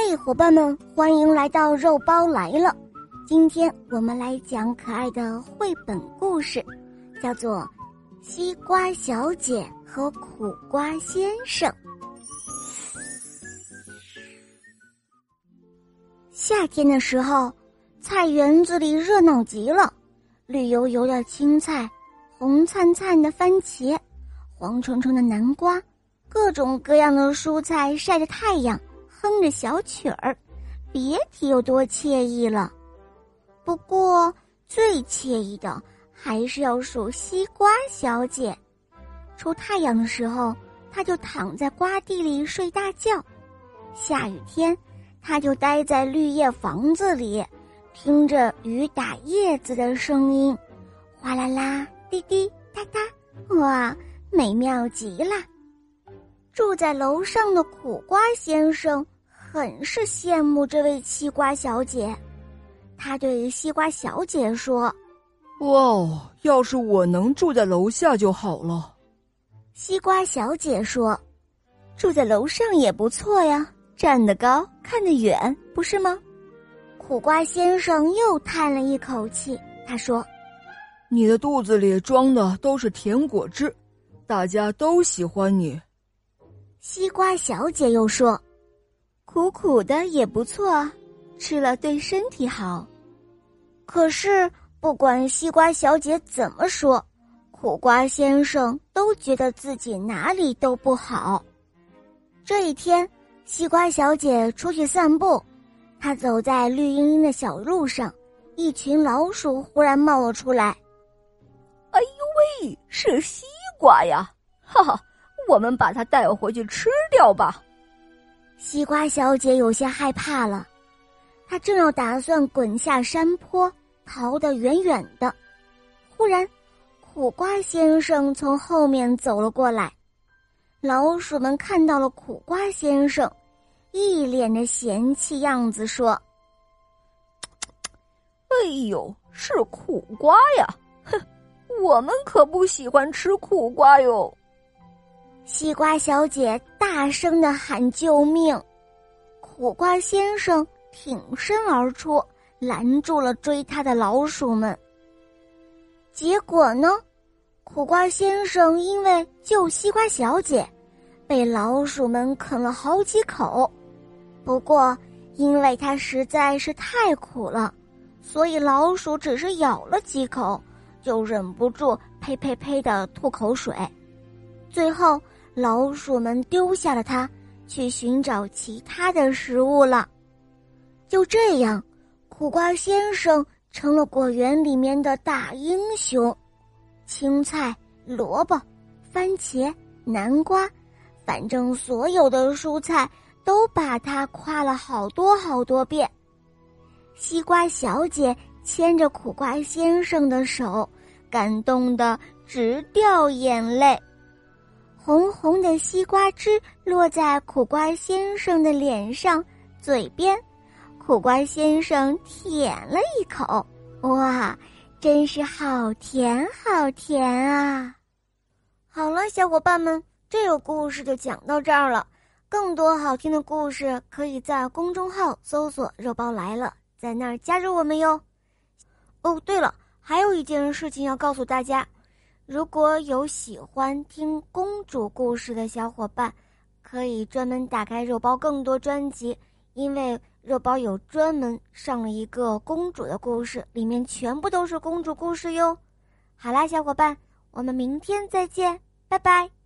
嘿，伙伴们，欢迎来到肉包来了。今天我们来讲可爱的绘本故事，叫做《西瓜小姐和苦瓜先生》。夏天的时候，菜园子里热闹极了，绿油油的青菜，红灿灿的番茄，黄澄澄的南瓜，各种各样的蔬菜晒着太阳。哼着小曲儿，别提有多惬意了。不过最惬意的还是要数西瓜小姐。出太阳的时候，她就躺在瓜地里睡大觉；下雨天，她就待在绿叶房子里，听着雨打叶子的声音，哗啦啦、滴滴答答，哇，美妙极了。住在楼上的苦瓜先生很是羡慕这位西瓜小姐，他对西瓜小姐说：“哇，要是我能住在楼下就好了。”西瓜小姐说：“住在楼上也不错呀，站得高，看得远，不是吗？”苦瓜先生又叹了一口气，他说：“你的肚子里装的都是甜果汁，大家都喜欢你。”西瓜小姐又说：“苦苦的也不错，吃了对身体好。”可是不管西瓜小姐怎么说，苦瓜先生都觉得自己哪里都不好。这一天，西瓜小姐出去散步，她走在绿茵茵的小路上，一群老鼠忽然冒了出来。“哎呦喂，是西瓜呀！”哈哈。我们把它带回去吃掉吧。西瓜小姐有些害怕了，她正要打算滚下山坡，逃得远远的。忽然，苦瓜先生从后面走了过来。老鼠们看到了苦瓜先生，一脸的嫌弃样子，说：“哎呦，是苦瓜呀！哼，我们可不喜欢吃苦瓜哟。”西瓜小姐大声的喊救命，苦瓜先生挺身而出，拦住了追他的老鼠们。结果呢，苦瓜先生因为救西瓜小姐，被老鼠们啃了好几口。不过，因为他实在是太苦了，所以老鼠只是咬了几口，就忍不住呸呸呸的吐口水，最后。老鼠们丢下了它，去寻找其他的食物了。就这样，苦瓜先生成了果园里面的大英雄。青菜、萝卜、番茄、南瓜，反正所有的蔬菜都把它夸了好多好多遍。西瓜小姐牵着苦瓜先生的手，感动的直掉眼泪。红红的西瓜汁落在苦瓜先生的脸上、嘴边，苦瓜先生舔了一口，哇，真是好甜好甜啊！好了，小伙伴们，这个故事就讲到这儿了。更多好听的故事，可以在公众号搜索“肉包来了”，在那儿加入我们哟。哦，对了，还有一件事情要告诉大家。如果有喜欢听公主故事的小伙伴，可以专门打开肉包更多专辑，因为肉包有专门上了一个公主的故事，里面全部都是公主故事哟。好啦，小伙伴，我们明天再见，拜拜。